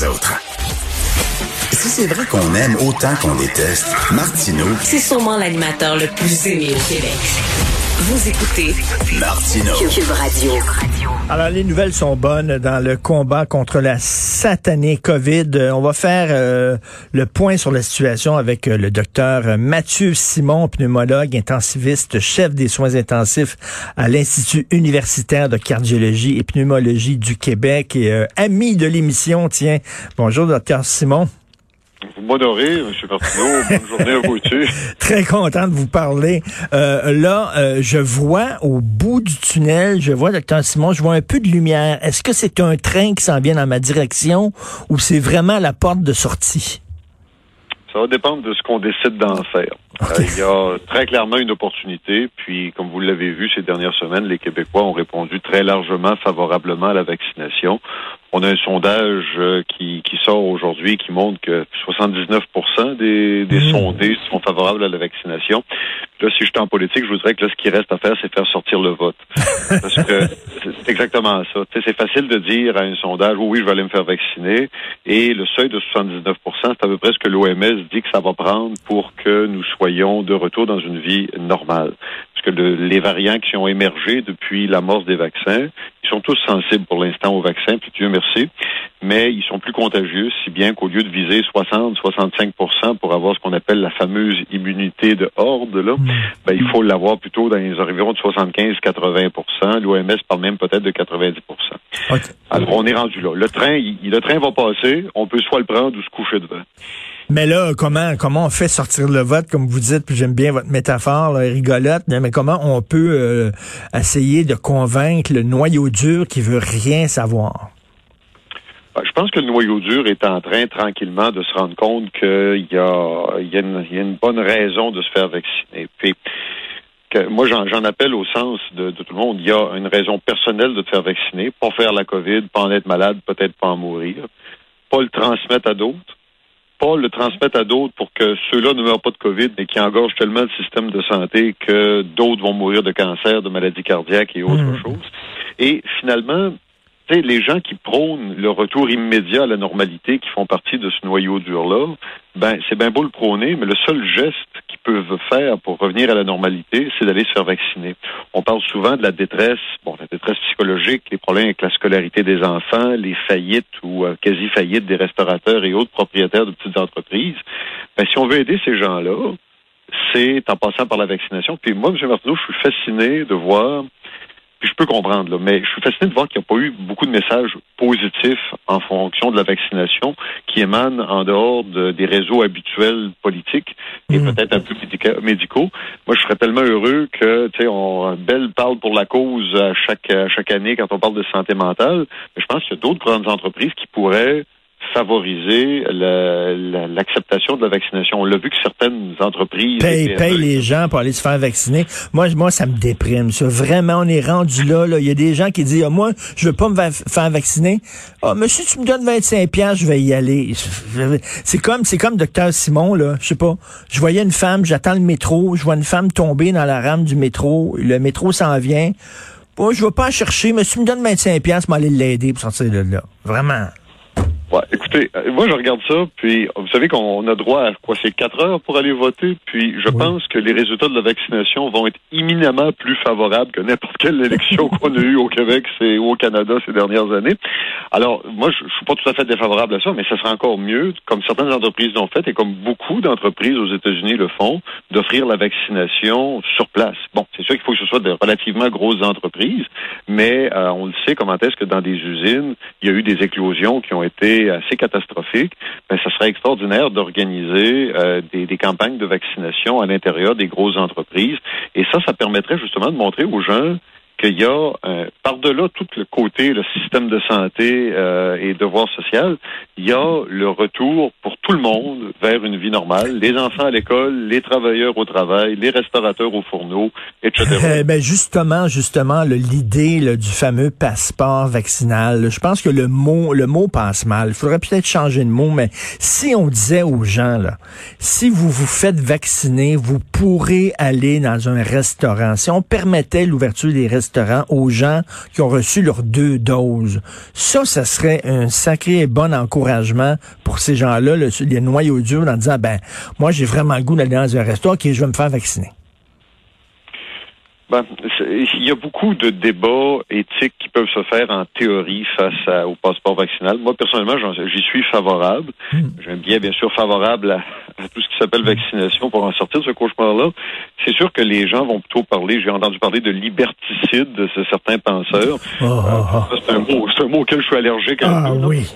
les autres. Si c'est vrai qu'on aime autant qu'on déteste, Martineau, C'est sûrement l'animateur le plus aimé au Québec. Vous écoutez Martineau. Cube Radio. Alors, les nouvelles sont bonnes dans le combat contre la satanée COVID. Euh, On va faire euh, le point sur la situation avec euh, le docteur Mathieu Simon, pneumologue, intensiviste, chef des soins intensifs à l'Institut universitaire de cardiologie et pneumologie du Québec et euh, ami de l'émission. Tiens, bonjour, docteur Simon. Vous m'honorez, M. Martineau. Bonne journée à vous aussi. Très content de vous parler. Euh, là, euh, je vois au bout du tunnel, je vois, docteur Simon, je vois un peu de lumière. Est-ce que c'est un train qui s'en vient dans ma direction ou c'est vraiment la porte de sortie? Ça va dépendre de ce qu'on décide d'en faire. Euh, il y a très clairement une opportunité. Puis, comme vous l'avez vu ces dernières semaines, les Québécois ont répondu très largement favorablement à la vaccination. On a un sondage euh, qui, qui sort aujourd'hui qui montre que 79 des, des Mmh. sondés sont favorables à la vaccination. Là, si j'étais en politique, je voudrais que là, ce qui reste à faire, c'est faire sortir le vote. Parce que c'est exactement ça. C'est facile de dire à un sondage, oui, oui, je vais aller me faire vacciner. Et le seuil de 79 c'est à peu près ce que l'OMS dit que ça va prendre pour que nous soyons de retour dans une vie normale. Parce que le- les variants qui ont émergé depuis l'amorce des vaccins, ils sont tous sensibles pour l'instant aux vaccins, puis Dieu merci, mais ils sont plus contagieux, si bien qu'au lieu de viser 60-65% pour avoir ce qu'on appelle la fameuse immunité de horde, là, ben, il faut l'avoir plutôt dans les environs de 75-80% L'OMS parle même peut-être de 90 OK. Alors, on est rendu là. Le train, il- le train va passer. On peut soit le prendre ou se coucher devant. Mais là, comment comment on fait sortir le vote, comme vous dites, puis j'aime bien votre métaphore, là, rigolote, mais comment on peut euh, essayer de convaincre le noyau dur qui veut rien savoir? Ben, Je pense que le noyau dur est en train tranquillement de se rendre compte qu'il y a, y une, bonne raison de se faire vacciner. Puis, moi, j'en j'en appelle au sens de, de tout le monde. Il y a une raison personnelle de te faire vacciner, pas faire la COVID, pas en être malade, peut-être pas en mourir, pas le transmettre à d'autres, pas le transmettre à d'autres pour que ceux-là ne meurent pas de COVID, mais qui engorgent tellement le système de santé que d'autres vont mourir de cancer, de maladies cardiaques et autres Mhm. choses. Et finalement, tu sais, les gens qui prônent le retour immédiat à la normalité, qui font partie de ce noyau dur-là, ben, c'est bien beau le prôner, mais le seul geste peuvent faire pour revenir à la normalité, c'est d'aller se faire vacciner. On parle souvent de la détresse, bon, la détresse psychologique, les problèmes avec la scolarité des enfants, les faillites ou euh, quasi-faillites des restaurateurs et autres propriétaires de petites entreprises. Ben, si on veut aider ces gens-là, c'est en passant par la vaccination. Puis moi, M. Martineau, je suis fasciné de voir puis je peux comprendre, là, mais je suis fasciné de voir qu'il n'y a pas eu beaucoup de messages positifs en fonction de la vaccination qui émanent en dehors de- des réseaux habituels politiques et Mhm. peut-être un peu médica- médicaux. Moi, je serais tellement heureux que, tu sais, on Belle parle pour la cause à chaque, à chaque année quand on parle de santé mentale. Mais je pense qu'il y a d'autres grandes entreprises qui pourraient favoriser la- la- l'acceptation de la vaccination. On l'a vu que certaines entreprises Paye, PME, paye les gens pour aller se faire vacciner. Moi, moi, ça me déprime. Ça. Vraiment, on est rendu là. là. Il y a des gens qui disent, ah, moi, je veux pas me va- faire vacciner. Ah, monsieur, tu me donnes 25 pièces, je vais y aller. C'est comme, c'est comme docteur Simon, là. Je sais pas. Je voyais une femme, j'attends le métro, je vois une femme tomber dans la rame du métro. Le métro s'en vient. Moi, je vais pas en chercher. Monsieur me donne 25 pièces, m'aller l'aider pour sortir de là. Vraiment. Ouais, écoutez, euh, moi je regarde ça, puis vous savez qu'on a droit à quoi c'est quatre heures pour aller voter, puis je Oui. pense que les résultats de la vaccination vont être imminemment plus favorables que n'importe quelle élection qu'on a eue au Québec c'est, ou au Canada ces dernières années. Alors, moi, je, je suis pas tout à fait défavorable à ça, mais ça sera encore mieux, comme certaines entreprises l'ont fait et comme beaucoup d'entreprises aux États-Unis le font, d'offrir la vaccination sur place. Bon, c'est sûr qu'il faut que ce soit de relativement grosses entreprises, mais euh, on le sait comment est-ce que dans des usines, il y a eu des éclosions qui ont été assez catastrophiques. Ben, ça serait extraordinaire d'organiser euh, des, des campagnes de vaccination à l'intérieur des grosses entreprises. Et ça, ça permettrait justement de montrer aux gens qu'il y a, euh, par-delà tout le côté, le système de santé euh, et devoir social, il y a le retour pour tout le monde vers une vie normale. Les enfants à l'école, les travailleurs au travail, les restaurateurs au fourneau, etc. Eh ben justement, justement, l'idée du fameux passeport vaccinal, là, je pense que le mot, le mot passe mal. Il faudrait peut-être changer de mot, mais si on disait aux gens là, si vous vous faites vacciner, vous pourrez aller dans un restaurant. Si on permettait l'ouverture des restaurants aux gens qui ont reçu leurs deux doses. Ça, ça serait un sacré et bon encouragement pour ces gens-là, les noyaux durs, en disant, ben, moi, j'ai vraiment le goût d'aller dans un restaurant, qui je vais me faire vacciner. Ben, il y a beaucoup de débats éthiques qui peuvent se faire en théorie face au passeport vaccinal. Moi, personnellement, j'y suis favorable. Hmm. J'ai un biais, bien sûr, favorable à, tout ce qui s'appelle vaccination pour en sortir de ce cauchemar-là. C'est sûr que les gens vont plutôt parler, j'ai entendu parler de liberticide de certains penseurs. Oh, oh, oh. c'est un mot, c'est un mot auquel je suis allergique. Ah oui.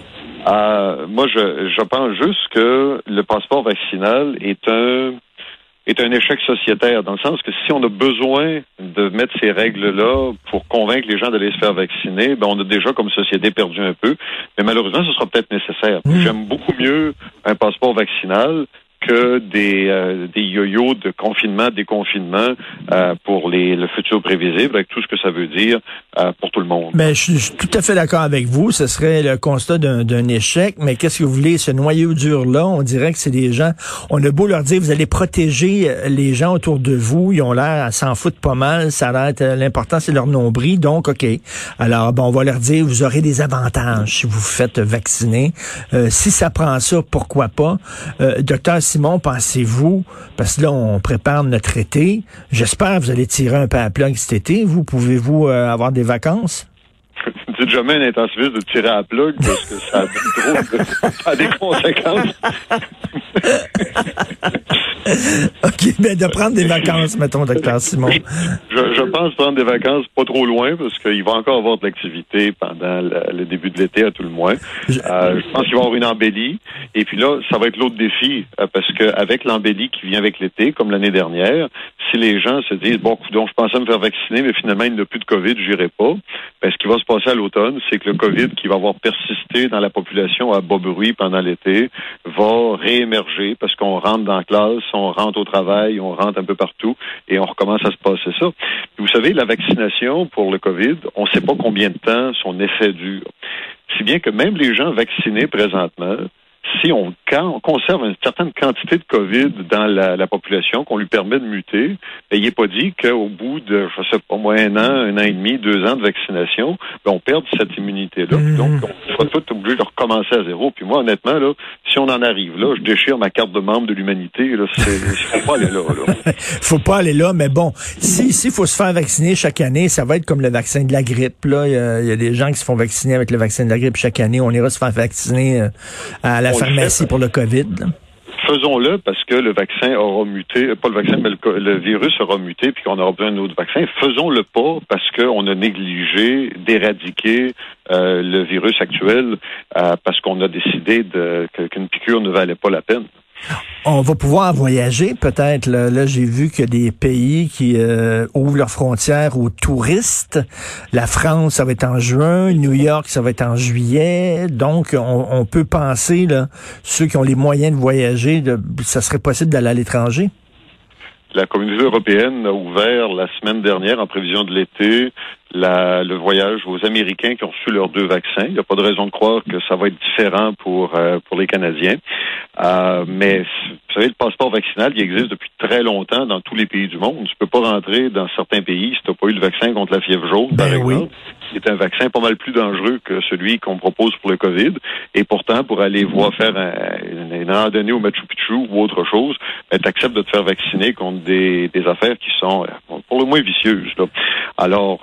Euh, moi, je, je pense juste que le passeport vaccinal est un est un échec sociétaire, dans le sens que si on a besoin de mettre ces règles-là pour convaincre les gens d'aller se faire vacciner, ben on a déjà comme société perdu un peu. Mais malheureusement, ce sera peut-être nécessaire. Mmh. J'aime beaucoup mieux un passeport vaccinal que des, euh, des yo-yo de confinement, déconfinement euh, pour les, le futur prévisible, avec tout ce que ça veut dire euh, pour tout le monde. Ben, je, suis tout à fait d'accord avec vous. Ce serait le constat d'un échec. Mais qu'est-ce que vous voulez? Ce noyau dur-là, on dirait que c'est des gens... On a beau leur dire, vous allez protéger les gens autour de vous. Ils ont l'air à s'en foutre pas mal. Ça a l'air l'important, c'est leur nombril. Donc, OK. Alors, bon, on va leur dire, vous aurez des avantages si vous vous faites vacciner. si ça prend ça, pourquoi pas? docteur Simon, pensez-vous, parce que là, on prépare notre été, j'espère que vous allez tirer un peu à plat cet été. Vous, pouvez-vous euh, avoir des vacances? Dites jamais un intensiviste de tirer à plug parce que ça a, trop ça a des conséquences. OK, mais de prendre des vacances, mettons, docteur Simon. Je, pense prendre des vacances pas trop loin parce qu'il va encore avoir de l'activité pendant le, début de l'été, à tout le moins. Je, euh, je pense qu'il va y avoir une embellie. Et puis là, ça va être l'autre défi euh, parce qu'avec l'embellie qui vient avec l'été, comme l'année dernière, si les gens se disent, bon, donc je pensais me faire vacciner, mais finalement, il n'y a plus de COVID, je n'irai pas, ben, ce qui va se passer à l'automne, c'est que le COVID qui va avoir persisté dans la population à bas bruit pendant l'été va réémerger parce qu'on rentre dans la classe, on rentre au travail, on rentre un peu partout et on recommence à se passer ça. Vous savez, la vaccination pour le COVID, on ne sait pas combien de temps son effet dure. Si bien que même les gens vaccinés présentement, si on, conserve une certaine quantité de COVID dans la, population, qu'on lui permet de muter, ben, il n'est pas dit qu'au bout de, je sais pas moi, un an, un an et demi, deux ans de vaccination, ben, on perde cette immunité-là. Mmh. Donc, on sera tout obligé de recommencer à zéro. Puis moi, honnêtement, là, si on en arrive là, je déchire ma carte de membre de l'humanité. Il faut pas aller là. là. faut pas aller là, mais bon, si s'il faut se faire vacciner chaque année, ça va être comme le vaccin de la grippe. Là, il y, a, des gens qui se font vacciner avec le vaccin de la grippe chaque année. On ira se faire vacciner euh, à la pharmacie pour le COVID. Faisons-le parce que le vaccin aura muté, pas le vaccin, mais le, virus aura muté, puis qu'on aura besoin d'un autre vaccin. Faisons-le pas parce qu'on a négligé d'éradiquer euh, le virus actuel euh, parce qu'on a décidé qu'une piqûre ne valait pas la peine. On va pouvoir voyager peut-être. Là, j'ai vu que des pays qui euh, ouvrent leurs frontières aux touristes. La France, ça va être en juin. New York, ça va être en juillet. Donc, on, peut penser, là, ceux qui ont les moyens de voyager, ça serait possible d'aller à l'étranger? La communauté européenne a ouvert la semaine dernière, en prévision de l'été, le voyage aux Américains qui ont reçu leurs deux vaccins. Il n'y a pas de raison de croire que ça va être différent pour euh, pour les Canadiens. Euh, mais vous savez, le passeport vaccinal, il existe depuis très longtemps dans tous les pays du monde. Tu peux pas rentrer dans certains pays si tu n'as pas eu le vaccin contre la fièvre jaune, par ben C'est un vaccin pas mal plus dangereux que celui qu'on propose pour le COVID. Et pourtant, pour aller voir faire une, randonnée au Machu Picchu ou autre chose, ben, tu acceptes de te faire vacciner contre des, des affaires qui sont euh, pour le moins vicieuses. Là. Alors,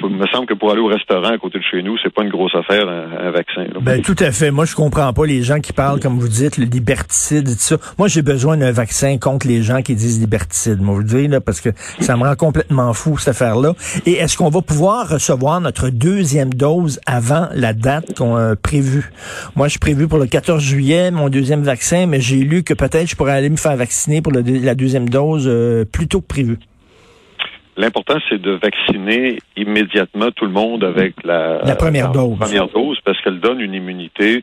il me semble que pour aller au restaurant à côté de chez nous, c'est pas une grosse affaire, un, vaccin. Ben, tout à fait. Moi, je comprends pas les gens qui parlent, comme vous dites, le liberticide et tout ça. Moi, j'ai besoin d'un vaccin contre les gens qui disent liberticide, moi, vous dire, là, parce que ça me rend complètement fou, cette affaire-là. Et est-ce qu'on va pouvoir recevoir notre deuxième dose avant la date qu'on a prévue? Moi, je suis prévu pour le 14 juillet, mon deuxième vaccin, mais j'ai lu que peut-être je pourrais aller me faire vacciner pour la deuxième dose euh, plus tôt que prévu. L'important, c'est de vacciner immédiatement tout le monde avec la, première dose. Première dose, parce qu'elle donne une immunité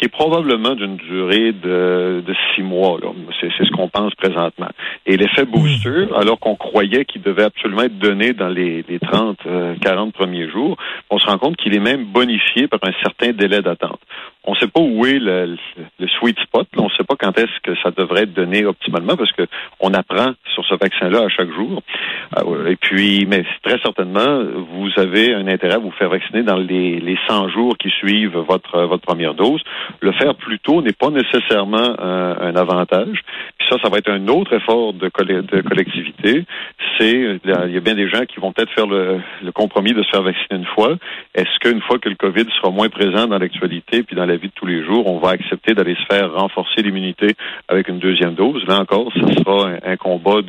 qui est probablement d'une durée de, de six mois. C'est ce qu'on pense présentement. Et l'effet hmm. booster, alors qu'on croyait qu'il devait absolument être donné dans les, les 30, 40 euh, premiers jours, on se rend compte qu'il est même bonifié par un certain délai d'attente. On ne sait pas où est le, le sweet spot. On ne sait pas quand est-ce que ça devrait être donné optimalement parce que on apprend sur ce vaccin-là à chaque jour. Euh, et puis, mais très certainement, vous avez un intérêt à vous faire vacciner dans les, les 100 jours qui suivent votre première dose. Le faire plus tôt n'est pas nécessairement un, avantage. Puis ça, ça va être un autre effort de, de collectivité. C'est il y a bien des gens qui vont peut-être faire le, le compromis de se faire vacciner une fois. Est-ce qu'une fois que le COVID sera moins présent dans l'actualité puis dans la de tous les jours, on va accepter d'aller se faire renforcer l'immunité avec une deuxième dose. Là encore, ce sera un, combat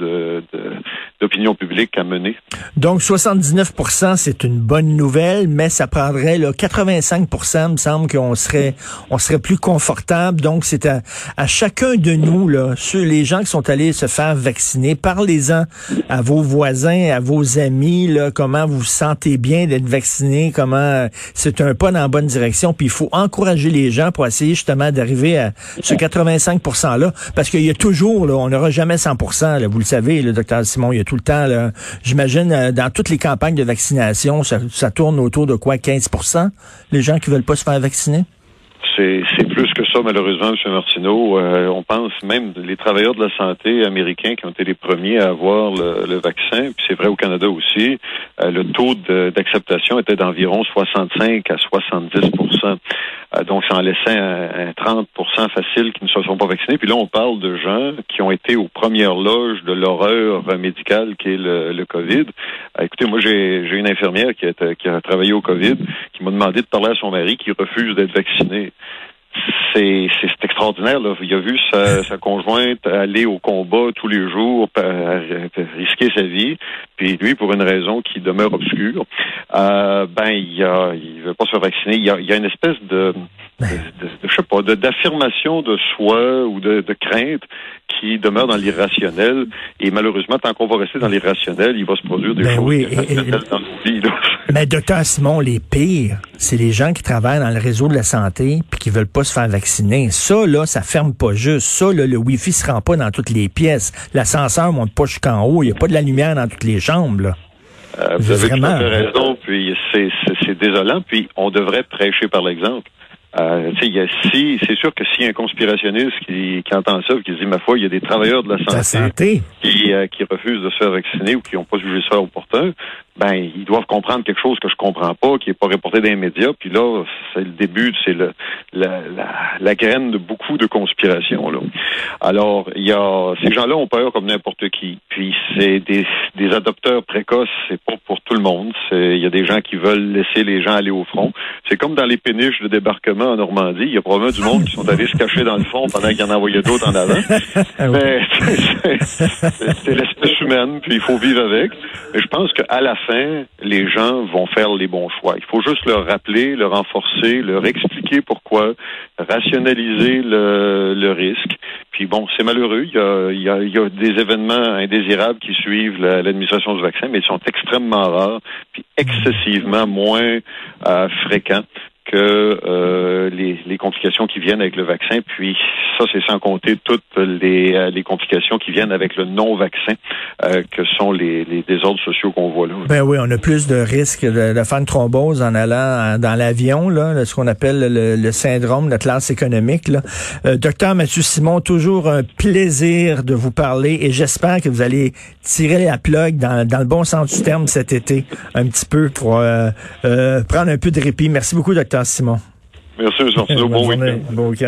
publique à mener. Donc 79% c'est une bonne nouvelle, mais ça prendrait là, 85 me semble qu'on serait on serait plus confortable. Donc c'est à, chacun de nous là, ceux les gens qui sont allés se faire vacciner, parlez-en à vos voisins, à vos amis là, comment vous vous sentez bien d'être vacciné, comment c'est un pas dans la bonne direction, puis il faut encourager les gens pour essayer justement d'arriver à ce 85% là parce qu'il y a toujours là, on n'aura jamais 100 là, vous le savez le docteur Simon, il y a j'imagine euh, dans toutes les campagnes de vaccination, ça, tourne autour de quoi? 15% les gens qui veulent pas se faire vacciner? C'est malheureusement, M. Martineau. Euh, on pense même les travailleurs de la santé américains qui ont été les premiers à avoir le, vaccin, puis c'est vrai au Canada aussi, euh, le taux d'acceptation était d'environ 65 à 70% euh, donc ça en laissait un, 30% facile qui ne se sont pas vaccinés. Puis là, on parle de gens qui ont été aux premières loges de l'horreur médicale qui est le, COVID. écoutez, moi, j'ai une infirmière qui a travaillé au COVID qui m'a demandé de parler à son mari qui refuse d'être vacciné c'est extraordinaire. Là. Il a vu sa, sa, conjointe aller au combat tous les jours, risquer sa vie, puis lui, pour une raison qui demeure obscure, euh, ben il a, il veut pas se faire vacciner. Il y a, il a une espèce de, de, de, je sais pas, d'affirmation de, soi ou de, de crainte qui demeure dans l'irrationnel. Et malheureusement, tant qu'on va rester dans l'irrationnel, il va se produire des ben choses oui, dans nos vies. Mais docteur Simon, les pires, c'est les gens qui travaillent dans le réseau de la santé puis qui veulent pas se faire vacciner. Ça, là, ça ferme pas juste. Ça, là, le Wi-Fi se rend pas dans toutes les pièces. L'ascenseur monte pas jusqu'en haut. Il n'y a pas de la lumière dans toutes les chambres, là. Euh, vous avez Vraiment. raison, puis c'est désolant, puis on devrait prêcher par l'exemple. Euh, si, c'est sûr que s'il y a un conspirationniste qui, qui entend ça et qui se dit, ma foi, il y a des travailleurs de la santé, Qui, euh, qui refusent de se faire vacciner ou qui n'ont pas jugé ça opportun, ben ils doivent comprendre quelque chose que je comprends pas, qui est pas reporté dans les médias. Puis là, c'est le début, c'est le la, la, la, graine de beaucoup de conspirations. Là. Alors, il y a ces gens-là ont peur comme n'importe qui. Puis c'est des, des adopteurs précoces, c'est pas pour tout le monde. Il y a des gens qui veulent laisser les gens aller au front. C'est comme dans les péniches de débarquement en Normandie. Il y a probablement du monde qui sont allés se cacher dans le fond pendant qu'il y en envoyait d'autres en avant. Ah Mais c'est l'espèce humaine, puis il faut vivre avec. Et je pense qu'à la fin, les gens vont faire les bons choix. Il faut juste leur rappeler, leur renforcer, leur expliquer pourquoi, rationaliser le, le risque. Puis bon, c'est malheureux. Il y, a, il, y a, il y, a, des événements indésirables qui suivent l'administration du vaccin, mais ils sont extrêmement rares, puis excessivement moins euh, fréquents que euh, les, les, complications qui viennent avec le vaccin. Puis ça, c'est sans compter toutes les, euh, les complications qui viennent avec le non-vaccin, euh, que sont les, les, désordres sociaux qu'on voit là. Ben oui, on a plus de risques de, de faire une thrombose en allant dans l'avion, là, ce qu'on appelle le, syndrome de classe économique. Là. docteur Mathieu Simon, toujours un plaisir de vous parler et j'espère que vous allez tirer la plug dans, dans le bon sens du terme cet été, un petit peu pour prendre un peu de répit. Merci beaucoup, docteur Simon. Merci, M. Bon week-end. Bon week-end.